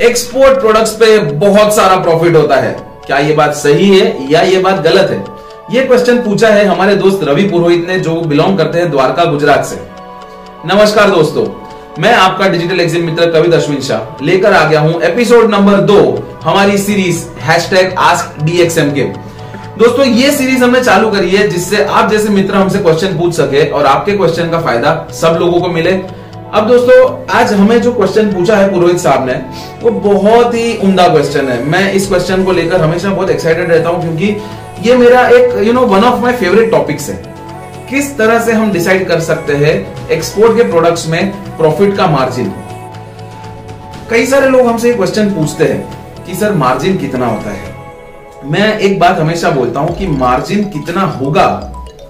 Export products पे बहुत सारा प्रॉफिट होता है। क्या ये बात सही है या ये बात गलत है? ये क्वेश्चन पूछा है हमारे दोस्त रवि पुरोहित ने, जो बिलोंग करते हैं द्वारका, गुजरात से। नमस्कार दोस्तों, मैं आपका डिजिटल एग्जिट मित्र कवित अश्विन शाह। लेकर आ गया हूँ एपिसोड नंबर दो, हमारी सीरीज़ हैश आस्क डीएक्सएम के। दोस्तों, ये सीरीज़ हमने चालू करी है, जिससे आप जैसे मित्र हमसे क्वेश्चन पूछ सके और आपके क्वेश्चन का फ़ायदा सब लोगों को मिले। अब दोस्तों, आज हमें जो क्वेश्चन पूछा है पुरोहित साहब ने, वो बहुत ही उमदा क्वेश्चन है। मैं इस क्वेश्चन को लेकर हमेशा बहुत एक्साइटेड रहता हूँ क्योंकि ये मेरा एक you know one of my favourite topics है। किस तरह से हम डिसाइड कर सकते हैं एक्सपोर्ट के प्रोडक्ट्स में प्रॉफिट का मार्जिन कई सारे लोग हमसे क्वेश्चन पूछते हैं कि, सर मार्जिन कितना होता है? मैं एक बात हमेशा बोलता हूँ कि मार्जिन कितना होगा,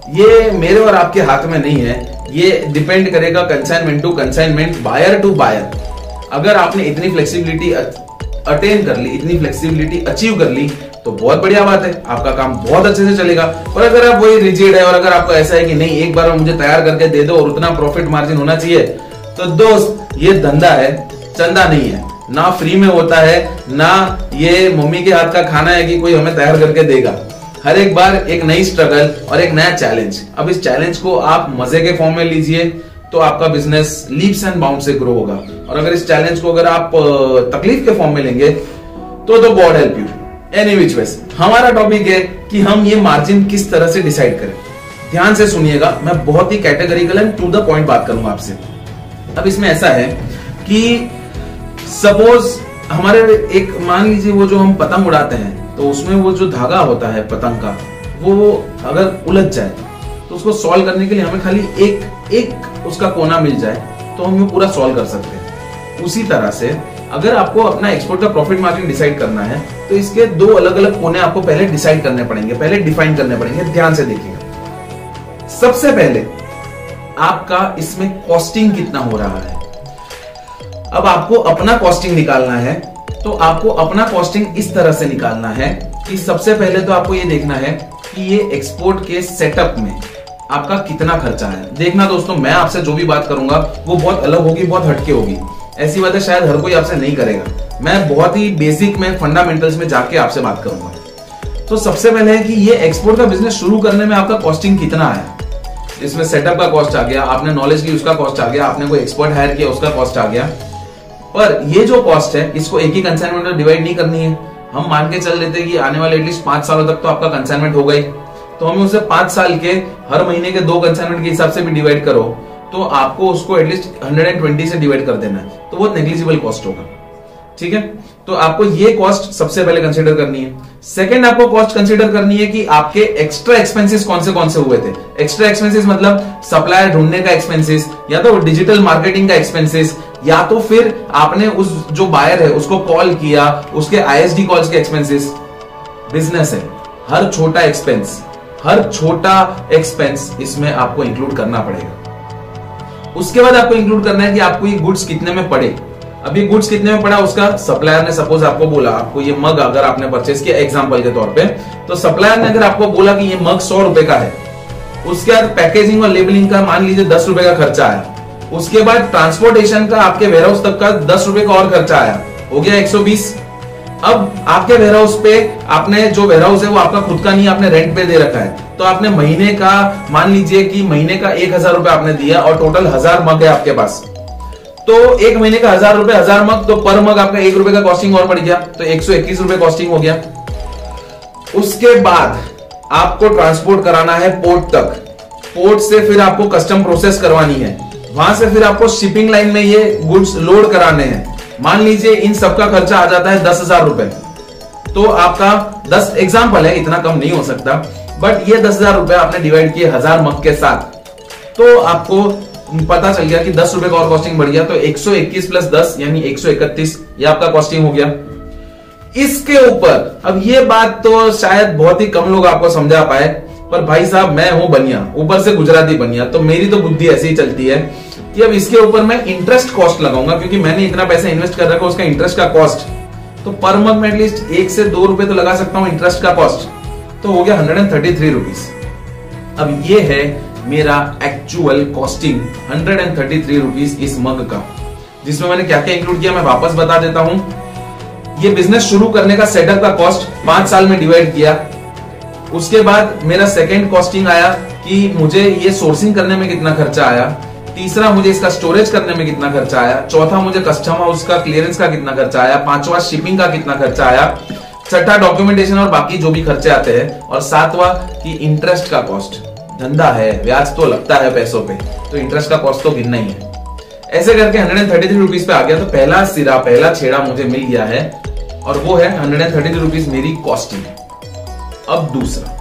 ये मेरे और आपके हाथ में नहीं है। ये डिपेंड करेगा consignment to consignment buyer to buyer अगर आपने इतनी फ्लेक्सिबिलिटी अटेन कर ली, इतनी फ्लेक्सिबिलिटी अचीव कर ली तो बहुत बढ़िया बात है। आपका काम बहुत अच्छे से चलेगा। और अगर आप वही रिजिड है और अगर आपको ऐसा है कि नहीं, एक बार मुझे तैयार करके दे दो और उतना प्रॉफिट मार्जिन होना चाहिए तो दोस्त, ये धंधा है, चंदा नहीं है। ना फ्री में होता है, ना ये मम्मी के हाथ का खाना है कि कोई हमें तैयार करके देगा। हर एक बार एक नई स्ट्रगल और एक नया चैलेंज अब इस चैलेंज को आप मज़े के फॉर्म में लीजिए तो आपका बिज़नेस लीप्स एंड बाउंड से ग्रो होगा. और अगर इस चैलेंज को अगर आप तकलीफ़ के फॉर्म में लेंगे तो तो God help you any which ways हमारा टॉपिक है कि हम ये मार्जिन किस तरह से डिसाइड करें. ध्यान से सुनिएगा, मैं बहुत ही categorical and to the point बात करूँगा आपसे. अब इसमें ऐसा है कि सपोज़ हमारे एक, मान लीजिए वो जो हम पतंग उड़ाते हैं तो उसमें वो जो धागा होता है पतंग का, वो अगर उलझ जाए तो उसको सॉल्व करने के लिए हमें खाली एक एक उसका कोना मिल जाए तो हम वो पूरा सॉल्व कर सकते हैं। उसी तरह से अगर आपको अपना एक्सपोर्ट का प्रॉफिट मार्जिन डिसाइड करना है तो इसके दो अलग अलग कोने आपको पहले डिसाइड करने पड़ेंगे, पहले डिफाइन करने पड़ेंगे, ध्यान से देखिएगा। सबसे पहले आपका इसमें कॉस्टिंग कितना हो रहा है। अब आपको अपना कॉस्टिंग निकालना है तो आपको अपना कॉस्टिंग इस तरह से निकालना है कि सबसे पहले तो आपको ये देखना है कि ये एक्सपोर्ट के सेटअप में आपका कितना खर्चा है। देखना दोस्तों, मैं आपसे जो भी बात करूँगा, वो बहुत अलग होगी, बहुत हटके होगी। ऐसी बातें शायद हर कोई आपसे नहीं करेगा। मैं बहुत ही बेसिक में फंडामेंटल्स में जाके आपसे बात करूँगा। तो सबसे पहले है कि ये एक्सपोर्ट का बिज़नेस शुरू करने में आपका कॉस्टिंग कितना है? इसमें सेटअप का कॉस्ट आ गया, आपने नॉलेज की उसका कॉस्ट आ गया, आपने कोई एक्सपर्ट हायर किया, उसका कॉस्ट आ गया। पर ये जो कॉस्ट है, इसको एक ही कंसाइनमेंट में डिवाइड नहीं करनी है। हम मान के चल लेते हैं कि आने वाले एटलीस्ट पाँच सालों तक तो आपका कंसाइनमेंट ही तो हमें उसे पाँच साल के, हर महीने के दो कंसाइनमेंट के हिसाब से भी डिवाइड करो। तो आपको उसको एटलीस्ट 120 से डिवाइड कर देना है। तो बहुत नेग्लिजिबल कॉस्ट होगा। ठीक है? तो आपको ये कॉस्ट सबसे पहले कंसिडर करनी है। सेकंड आपको कॉस्ट कंसीडर करनी है कि आपके एक्स्ट्रा एक्सपेंसेस कौन से कौन से हुए थे? एक्स्ट्रा एक्सपेंसेस मतलब सप्लायर ढूँढने का एक्सपेंसेस या तो डिजिटल मार्केटिंग का एक्सपेंसेस या तो फिर आपने उस जो बायर है, उसको कॉल किया, उसके आईएसडी कॉल्स के एक्सपेंसेस बिज़नेस है। हर छोटा एक्सपेंस हर छोटा एक्सपेंस इसमें आपको इंक्लूड करना पड़ेगा। उसके बाद आपको इंक्लूड करना है कि आपको ये गुड्स कितने में पड़े। ये गुड्स कितने में पड़ा उसका? सप्लायर ने सपोज़ आपको बोला, आपको ये मग अगर आपने परचेस किया एग्ज़ाम्पल के तौर पे तो सप्लायर ने अगर आपको बोला कि ये मग सौ रुपए का है, उसके बाद पैकेजिंग और लेबलिंग का मान लीजिए दस रुपए का खर्चा है उसके बाद ट्रांसपोर्टेशन का आपके वेयर हाउस तक का दस रुपए का और खर्चा आया, हो गया 120 अब आपके वेयर हाउस पे आपने जो वेयर हाउस है वो आपका खुद का नहीं, आपने रेंट पे दे रखा है तो आपने महीने का, मान लीजिए कि महीने का एक हज़ार रुपए आपने दिया और टोटल हज़ार मग है आपके पास। तो एक महीने का हज़ार रुपए हज़ार मग तो पर मग आपका एक रुपए का कॉस्टिंग और बढ़ गया। तो एक सौ इक्कीस रुपए कॉस्टिंग हो गया। उसके बाद आपको ट्रांसपोर्ट कराना है पोर्ट तक। पोर्ट से फिर आपको कस्टम प्रोसेस करवानी है। वहाँ से फिर आपको शिपिंग लाइन में ये गुड्स लोड कराने हैं। मान लीजिए इन सबका खर्चा आ जाता है दस हज़ार रुपए तो आपका दस एग्ज़ाम्पल है, इतना कम नहीं हो सकता। बट ये दस हज़ार रुपए आपने डिवाइड किए हज़ार मग के साथ। तो आपको पता चल गया कि दस रुपए का और कॉस्टिंग बढ़ गया तो 121 प्लस दस यानी 131 ये आपका कॉस्टिंग हो गया। इसके ऊपर, अब ये बात तो शायद बहुत ही कम लोग आपको समझा पाए, पर भाई साहब, मैं हूँ बनिया, ऊपर से गुजराती बनिया तो मेरी तो बुद्धि ऐसी ही चलती है कि अब इसके ऊपर मैं इंटरेस्ट कॉस्ट लगाऊँगा, क्योंकि मैंने इतना पैसा इन्वेस्ट कर रखा, उसका इंटरेस्ट का कॉस्ट तो पर मंथ में एटलीस्ट एक से दो रुपए तो लगा सकता हूँ इंटरेस्ट का कॉस्ट तो हो गया hundred and thirty three rupees अब ये है मेरा actual costing hundred and thirty three rupees इस मग का। जिसमें मैंने क्या क्या इंक्लूड किया, मैं वापस बता देता हूँ। ये बिज़नेस शुरू करने का सेटअप का कॉस्ट पाँच साल में डिवाइड किया। उसके बाद मेरा सेकेंड कॉस्टिंग आया कि मुझे ये सोर्सिंग करने में कितना खर्चा आया। तीसरा, मुझे इसका स्टोरेज करने में कितना खर्चा आया। चौथा, मुझे कस्टम हाउस का क्लियरेंस का कितना खर्चा आया। पांचवा शिपिंग का कितना खर्चा आया। छठा डॉक्यूमेंटेशन और बाकी जो भी खर्चे आते हैं। और सातवा, कि इंटरेस्ट का कॉस्ट धंधा है, ब्याज तो लगता है पैसों पे तो इंटरेस्ट का कॉस्ट तो गिनना ही है। ऐसे करके हंड्रेड एंड थर्टी थ्री पे आ गया तो पहला सिरा, पहला छेड़ा मुझे मिल गया है, और वो है हंड्रेड एंड थर्टी थ्री मेरी कॉस्टिंग अब दूसरा,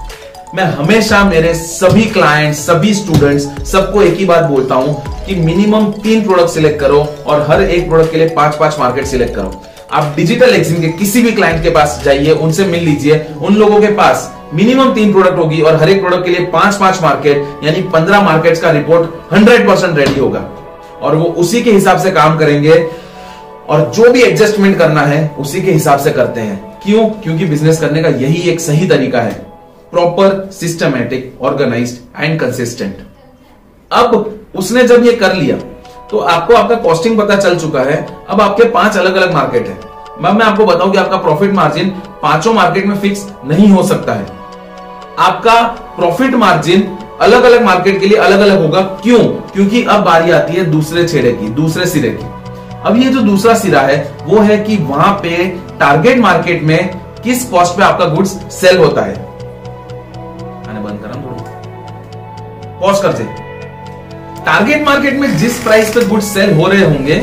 मैं हमेशा मेरे सभी क्लाइंट्स सभी स्टूडेंट्स सबको एक ही बात बोलता हूँ कि मिनिमम तीन प्रोडक्ट सिलेक्ट करो और हर एक प्रोडक्ट के लिए पाँच पाँच मार्केट सिलेक्ट करो। आप डिजिटल एक्सिम के किसी भी क्लाइंट के पास जाइए, उनसे मिल लीजिए, उन लोगों के पास मिनिमम तीन प्रोडक्ट होगी और हर एक प्रोडक्ट के लिए पाँच पाँच मार्केट यानी पंद्रह मार्केट का रिपोर्ट हंड्रेड परसेंट रेडी होगा। और वो उसी के हिसाब से काम करेंगे और जो भी एडजस्टमेंट करना है, उसी के हिसाब से करते हैं। क्यों? क्योंकि बिज़नेस करने का यही एक सही तरीका है। Proper systematic organise and consistent अब उसने जब ये कर लिया तो आपको आपका कॉस्टिंग पता चल चुका है। अब आपके पाँच अलग अलग मार्केट है। मैं आपको बताऊँ कि आपका प्रॉफिट मार्जिन पाँचों मार्केट में फिक्स नहीं हो सकता है। आपका प्रॉफिट मार्जिन अलग अलग मार्केट के लिए अलग अलग होगा। क्यों? क्योंकि अब बारी आती है दूसरे छेड़े की, दूसरे सिरे की। अब ये जो दूसरा सिरा है, वो है कि वहाँ पे टारगेट मार्केट में किस कॉस्ट पे आपका गुड्स सेल होता है। बंद करा थोड़ी। पॉज करते टारगेट मार्केट में जिस प्राइस पे गुड्स सेल हो रहे होंगे,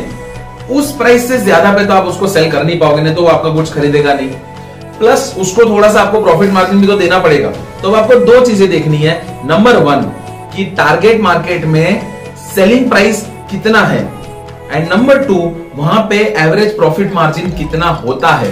उस प्राइस से ज़्यादा पे तो आप उसको सेल कर नहीं पाओगे, नहीं तो वो आपका गुड्स खरीदेगा नहीं। प्लस उसको थोड़ा सा आपको प्रॉफिट मार्जिन भी तो देना पड़ेगा। तो अब आपको दो चीज़ें देखनी है। नंबर वन कि टारगेट मार्केट में सेलिंग प्राइस कितना है। एंड नंबर टू वहाँ पे एवरेज प्रॉफिट मार्जिन कितना होता है।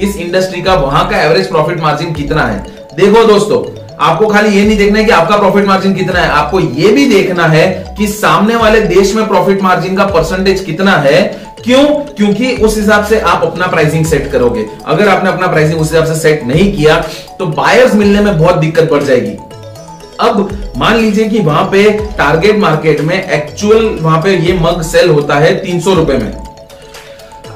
इस इंडस्ट्री का वहाँ का एवरेज प्रॉफिट मार्जिन कितना है। देखो दोस्तों आपको खाली ये नहीं देखना है कि आपका प्रॉफिट मार्जिन कितना है। आपको ये भी देखना है कि सामने वाले देश में प्रॉफिट मार्जिन का परसेंटेज कितना है। क्यों? क्योंकि उस हिसाब से आप अपना प्राइसिंग सेट करोगे। अगर आपने अपना प्राइसिंग उस हिसाब से सेट नहीं किया तो बायर्स मिलने में बहुत दिक्कत पड़ जाएगी। अब मान लीजिए कि वहाँ पे टारगेट मार्केट में एक्चुअल वहाँ पे ये मग सेल होता है तीन सौ रुपए में।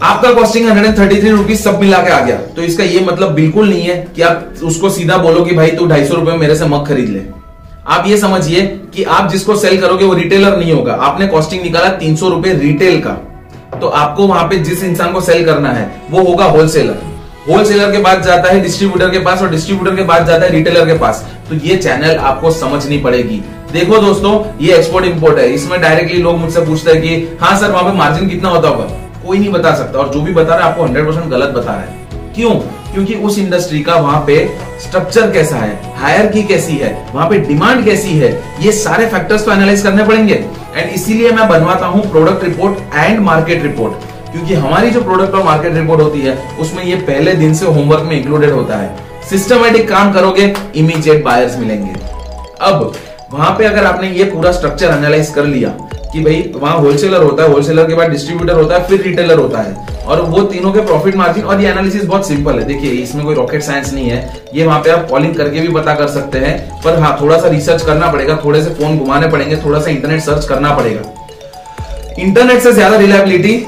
आपका costing hundred and thirty three rupees सब मिला के आ गया। तो इसका ये मतलब बिल्कुल नहीं है कि आप उसको सीधा बोलो कि भाई तू ढाई सौ रुपए मेरे से मग खरीद ले। आप ये समझिए कि आप जिसको सेल करोगे वो रिटेलर नहीं होगा। आपने कॉस्टिंग निकाला तीन सौ रुपए रिटेल का। तो आपको वहाँ पे जिस इंसान को सेल करना है, वो होगा होलसेलर होलसेलर के बाद जाता है डिस्ट्रीब्यूटर के पास और डिस्ट्रीब्यूटर के बाद जाता है रिटेलर के पास। तो ये चैनल आपको समझनी पड़ेगी। देखो दोस्तों, ये एक्सपोर्ट इंपोर्ट है। इसमें डायरेक्टली लोग मुझसे पूछते हैं कि हाँ सर, वहाँ पे मार्जिन कितना होता होगा? कोई नहीं बता सकता और जो भी बता रहा है आपको हंड्रेड परसेंट गलत बता रहा है। क्यों? क्योंकि उस इंडस्ट्री का वहाँ पे स्ट्रक्चर कैसा है? हायर की कैसी है? वहाँ पे डिमांड कैसी है? ये सारे फैक्टर्स तो एनालाइज करने पड़ेंगे। एंड इसीलिए मैं बनवाता हूँ product report and market report क्योंकि हमारी जो प्रोडक्ट और मार्केट रिपोर्ट होती है, उसमें ये पहले दिन से होमवर्क में इंक्लूडेड होता है। सिस्टमेटिक काम करोगे इमीडिएट बायर्स मिलेंगे। अब, वहाँ पे अगर आपने ये पूरा स्ट्रक्चर एनालाइज कर लिया कि भाई वहाँ होलसेलर होता है होलसेलर के बाद डिस्ट्रीब्यूटर होता है, फिर रिटेलर होता है। और वो तीनों के प्रॉफिट मार्जिन और ये एनालिसिस बहुत सिंपल है। देखिए, इसमें कोई रॉकेट साइंस नहीं है। ये वहाँ पे आप कॉलिंग करके भी पता कर सकते हैं। पर हाँ थोड़ा सा रिसर्च करना पड़ेगा, थोड़े से फ़ोन घुमाने पड़ेंगे, थोड़ा सा इंटरनेट सर्च करना पड़ेगा। इंटरनेट से ज़्यादा रिलायबिलिटी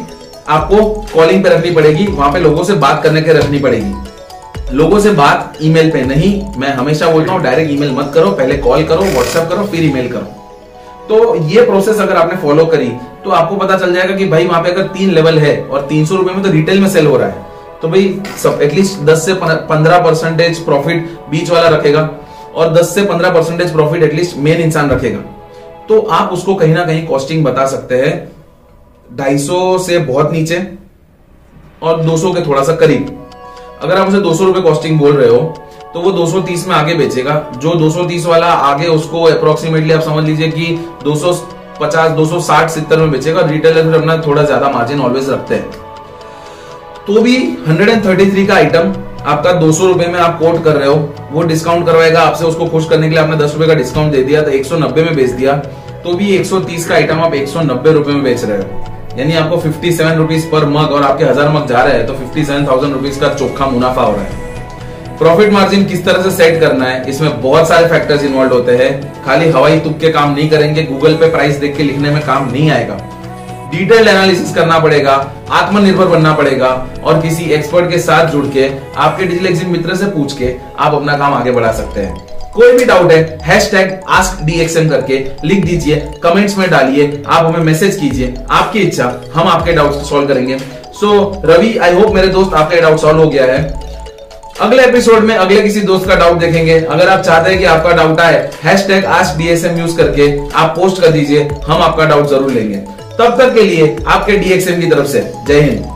आपको कॉलिंग पे रखनी पड़ेगी, वहाँ पे लोगों से बात करने के रखनी पड़ेगी। लोगों से बात ईमेल पे नहीं। मैं हमेशा बोलता हूँ डायरेक्ट ईमेल मत करो, पहले कॉल करो व्हाट्सएप करो, फिर ईमेल करो। तो ये प्रोसेस अगर आपने फॉलो करी तो आपको पता चल जाएगा कि भाई वहाँ पे अगर तीन लेवल है और तीन सौ रुपए में तो रिटेल में सेल हो रहा है। तो भाई सब एटलीस्ट दस से पंद्रह परसेंटेज प्रॉफिट बीच वाला रखेगा और दस से पंद्रह परसेंटेज प्रॉफिट एटलीस्ट मेन इंसान रखेगा। तो आप उसको कहीं ना कहीं कॉस्टिंग बता सकते हैं। ढाई से बहुत नीचे और 200 के थोड़ा सा करीब। अगर आप उसे दो सौ रुपए कॉस्टिंग बोल रहे हो तो वो 230 में आगे बेचेगा। जो 230 वाला आगे उसको अप्रोक्सीमेटली आप समझ लीजिए कि 250 260 70 में बेचेगा रिटेलर फिर अपना थोड़ा ज़्यादा मार्जिन ऑलवेज रखते हैं। तो भी 133 का आइटम आपका दो सौ रुपए में आप कोट कर रहे हो, वो डिस्काउंट करवाएगा आपसे, उसको खुश करने के लिए आपने दस रुपए का डिस्काउंट दे दिया तो एक सौ नब्बे में बेच दिया। तो भी 130 का आइटम आप एक सौ रुपए में बेच रहे हो। यानी आपको फिफ्टी सेवन पर मग और आपके हज़ार मग जा रहे हैं तो फिफ्टी सेवन थाउज़ेंड रुपीज़ का चोखा मुनाफा हो रहा है। प्रॉफिट मार्जिन किस तरह से सेट करना है इसमें बहुत सारे फैक्टर्स इन्वॉल्व होते हैं। खाली हवाई तुक्के काम नहीं करेंगे गूगल पे प्राइस देख के लिखने में काम नहीं आएगा। डिटेल्ड एनालिसिस करना पड़ेगा आत्मनिर्भर बनना पड़ेगा और किसी एक्सपर्ट के साथ जुड़ के आपके डिजिटल एग्जिम मित्र से पूछ के आप अपना काम आगे बढ़ा सकते हैं। कोई भी डाउट है टैग आस्क करके लिख दीजिए कमेंट्स में डालिए आप हमें मैसेज कीजिए। आपकी इच्छा हम आपके डाउट्स सॉल्व करेंगे। So so, Ravi I hope मेरे दोस्त आपका डाउट सॉल्व हो गया है। अगले एपिसोड में अगले किसी दोस्त का डाउट देखेंगे। अगर आप चाहते हैं कि आपका डाउट आए hashtag S DSM use करके आप पोस्ट कर दीजिए, हम आपका डाउट ज़रूर लेंगे। तब तक के लिए आपके डीएक्सएम की तरफ़ से, जय हिंद।